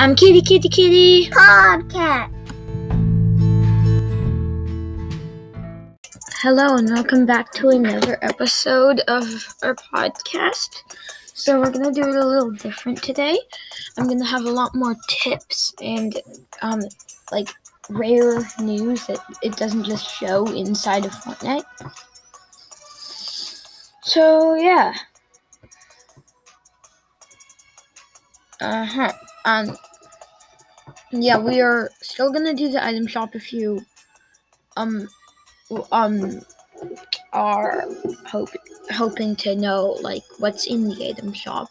I'm Kitty Kitty Kitty. Podcast. Hello and welcome back to another episode of our podcast. So we're gonna do it a little different today. I'm gonna have a lot more tips and um like rare news that it doesn't just show inside of Fortnite. So yeah. Uh huh. Um. Yeah, we are still gonna do the item shop if you um um are hope, hoping to know like what's in the item shop.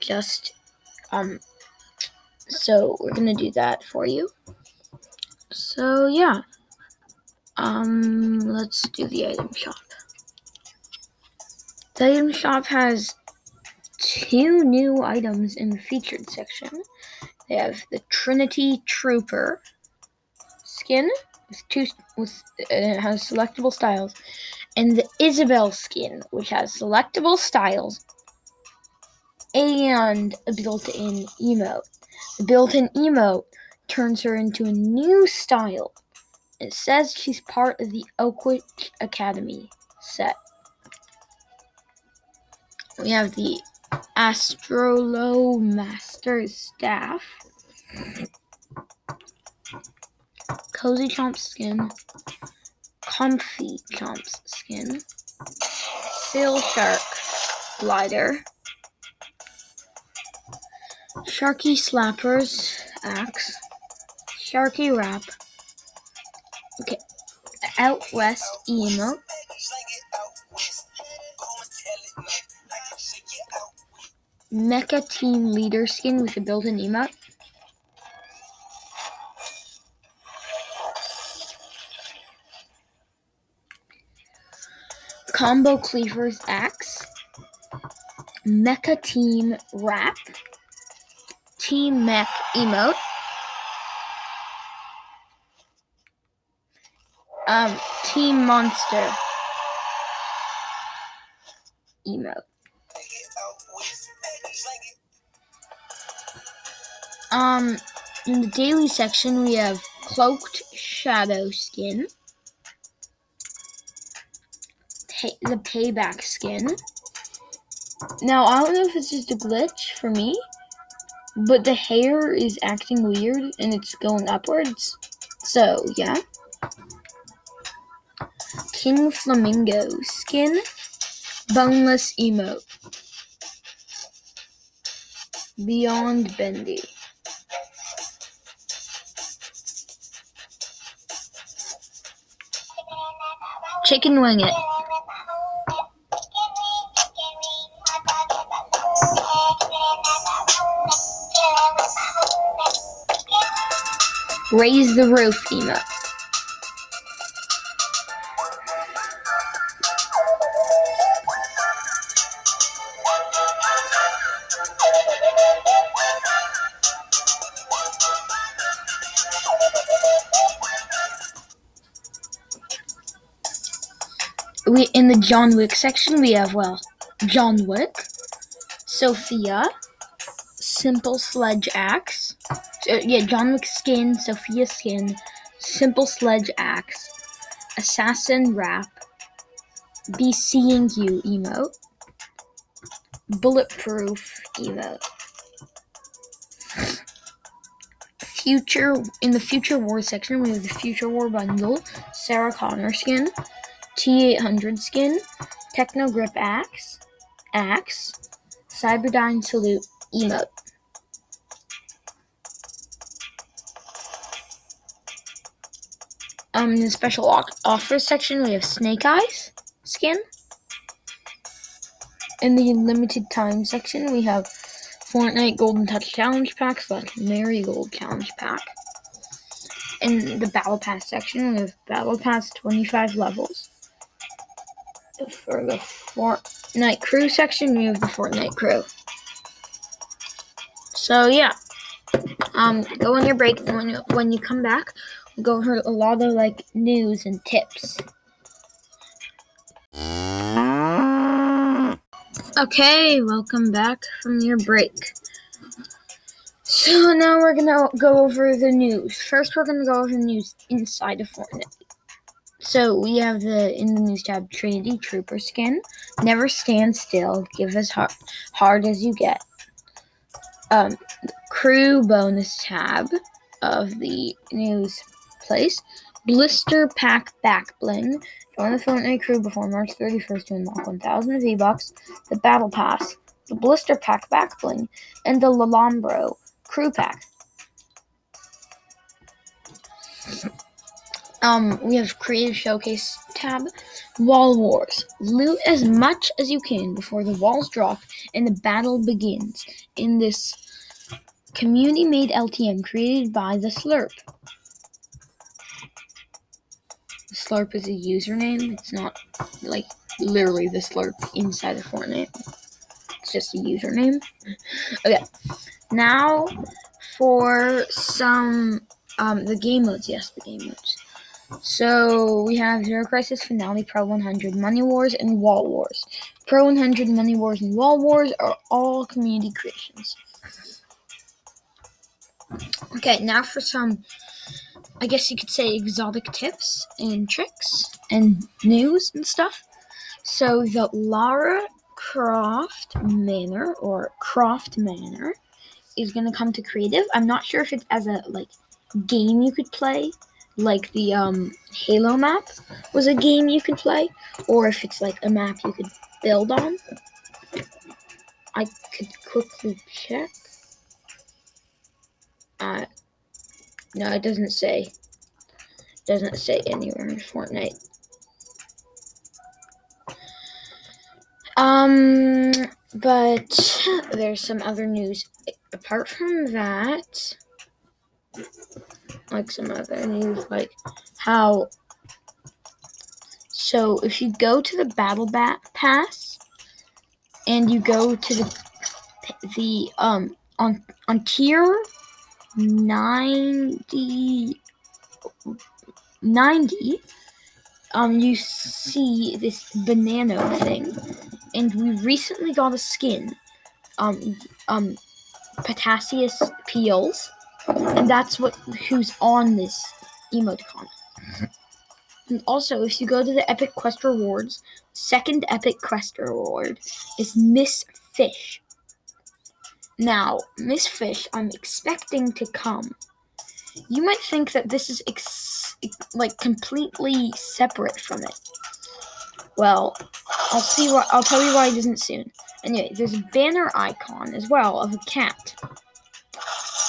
Just um. So we're gonna do that for you. So yeah. Um. Let's do the item shop. The item shop has two new items in the featured section. They have the Trinity Trooper skin with two with it has selectable styles, and the Isabel skin, which has selectable styles and a built-in emote. The built-in emote turns her into a new style. It says she's part of the Oakwitch Academy set. We have the Astrolo Master Staff. Cozy Chomp skin. Comfy Chomps skin. Seal Shark glider. Sharky Slappers axe. Sharky Wrap. Okay. Out West emote. Mecha Team Leader skin with a built-in emote. Combo Cleavers Axe. Mecha Team Wrap. Team Mech emote. Um, Team Monster emote. Um, in the daily section, we have Cloaked Shadow Skin, pay- the Payback Skin. Now, I don't know if it's just a glitch for me, but the hair is acting weird and it's going upwards. So, yeah. King Flamingo Skin, Boneless Emote. Beyond Bendy. Chicken Wing It. Raise the roof emote. The John Wick section we have well John Wick, Sophia, Simple Sledge Axe, so, yeah John Wick skin, Sophia skin, Simple Sledge Axe, Assassin Wrap, Be Seeing You emote, Bulletproof emote. Future in the Future War section we have the Future War bundle, Sarah Connor skin. T800 skin, Techno Grip Axe, Axe, Cyberdyne Salute emote. Um, in the special offers section, we have Snake Eyes skin. In the limited time section, we have Fortnite Golden Touch Challenge Pack slash Marigold Challenge Pack. In the Battle Pass section, we have Battle Pass 25 levels for the Fortnite crew section, we have the Fortnite crew. So yeah, um, go on your break, and when you, when you come back, we'll go over a lot of like news and tips. Okay, welcome back from your break. So now we're gonna go over the news. First, we're gonna go over the news inside of Fortnite. So we have the in the news tab Trinity Trooper skin. Never stand still. Give as hard, hard as you get. Um, crew bonus tab of the news place. Blister pack back bling. Join the Fortnite crew before March 31st to unlock 1,000 V Bucks. The battle pass. The blister pack back bling and the Lalambro crew pack. Um, we have creative showcase tab, wall wars. Loot as much as you can before the walls drop and the battle begins in this community made LTM created by the Slurp. The Slurp is a username. It's not like literally the Slurp inside the Fortnite. It's just a username. Okay. Now for some um the game modes. Yes, the game modes. So we have Zero Crisis Finale, Pro 100, Money Wars, and Wall Wars. Pro 100, Money Wars, and Wall Wars are all community creations. Okay, now for some, I guess you could say, exotic tips and tricks and news and stuff. So the Lara Croft Manor or Croft Manor is gonna come to creative. I'm not sure if it's as a like game you could play, like the um Halo map was a game you could play, or if it's like a map you could build on. I could quickly check. Uh, no, it doesn't say. doesn't say anywhere in Fortnite. Um, but there's some other news. Apart from that, like some other news, like how. So if you go to the battle bat pass, and you go to the the um on on tier 90 90 um you see this banana thing and we recently got a skin um um potassius peels and that's what who's on this emoticon and also if you go to the epic quest rewards second epic quest reward is miss fish now, Miss Fish, I'm expecting to come. You might think that this is ex- like completely separate from it. Well, I'll see what I'll tell you why it isn't soon. Anyway, there's a banner icon as well of a cat.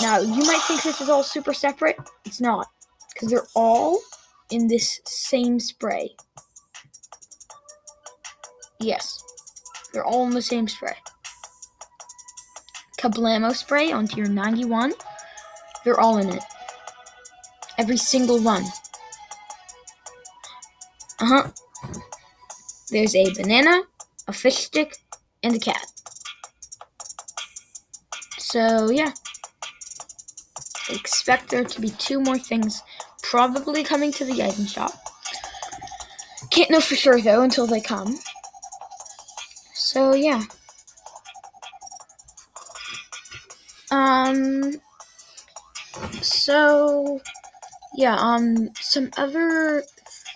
Now, you might think this is all super separate. It's not, because they're all in this same spray. Yes, they're all in the same spray. Kablamo spray on tier 91. They're all in it. Every single one. Uh huh. There's a banana, a fish stick, and a cat. So, yeah. Expect there to be two more things probably coming to the item shop. Can't know for sure though until they come. So, yeah. Um. So, yeah. Um. Some other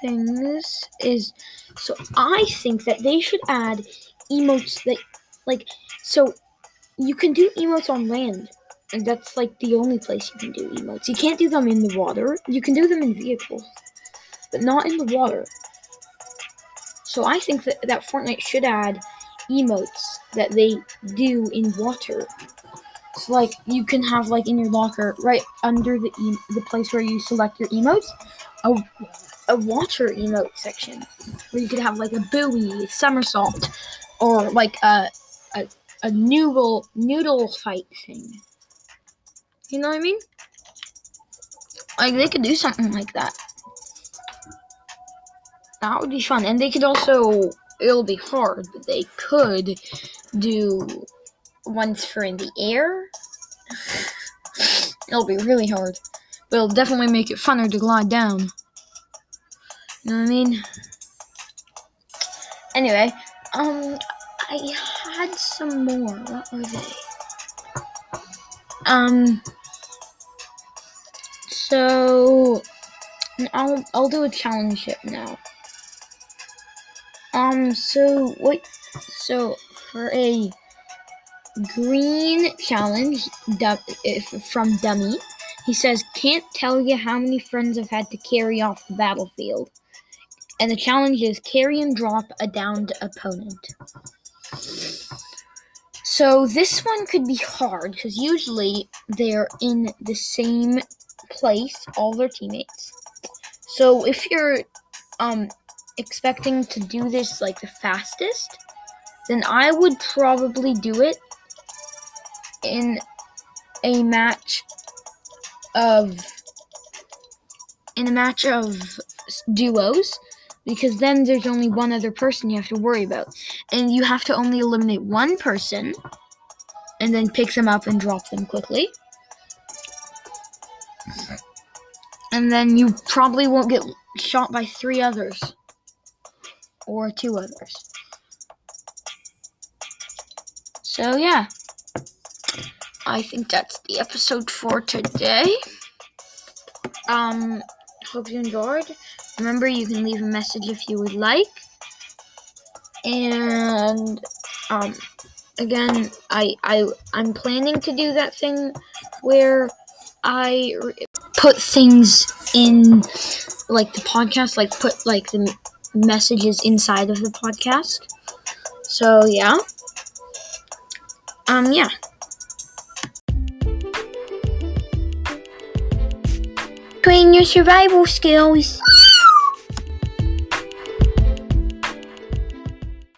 things is so I think that they should add emotes that like so you can do emotes on land. And that's like the only place you can do emotes. You can't do them in the water. You can do them in vehicles, but not in the water. So I think that, that Fortnite should add emotes that they do in water so like you can have like in your locker right under the e- the place where you select your emotes, a a water emote section where you could have like a buoy, somersault, or like a a, a noodle noodle fight thing. You know what I mean? Like they could do something like that. That would be fun, and they could also. It'll be hard, but they could do ones for in the air. It'll be really hard. But it'll definitely make it funner to glide down. You know what I mean? Anyway, um, I had some more. What were they? Um. So I'll I'll do a challenge hit now. Um. So what? So for a green challenge from Dummy, he says, "Can't tell you how many friends I've had to carry off the battlefield." And the challenge is carry and drop a downed opponent. So this one could be hard because usually they're in the same place, all their teammates. So if you're um expecting to do this like the fastest, then I would probably do it in a match of in a match of duos because then there's only one other person you have to worry about. And you have to only eliminate one person and then pick them up and drop them quickly. And then you probably won't get shot by three others or two others. So, yeah. I think that's the episode for today. Um, hope you enjoyed. Remember, you can leave a message if you would like. And um, again, I I I'm planning to do that thing where I put things in like the podcast, like put like the messages inside of the podcast. So yeah. Um yeah. Train your survival skills.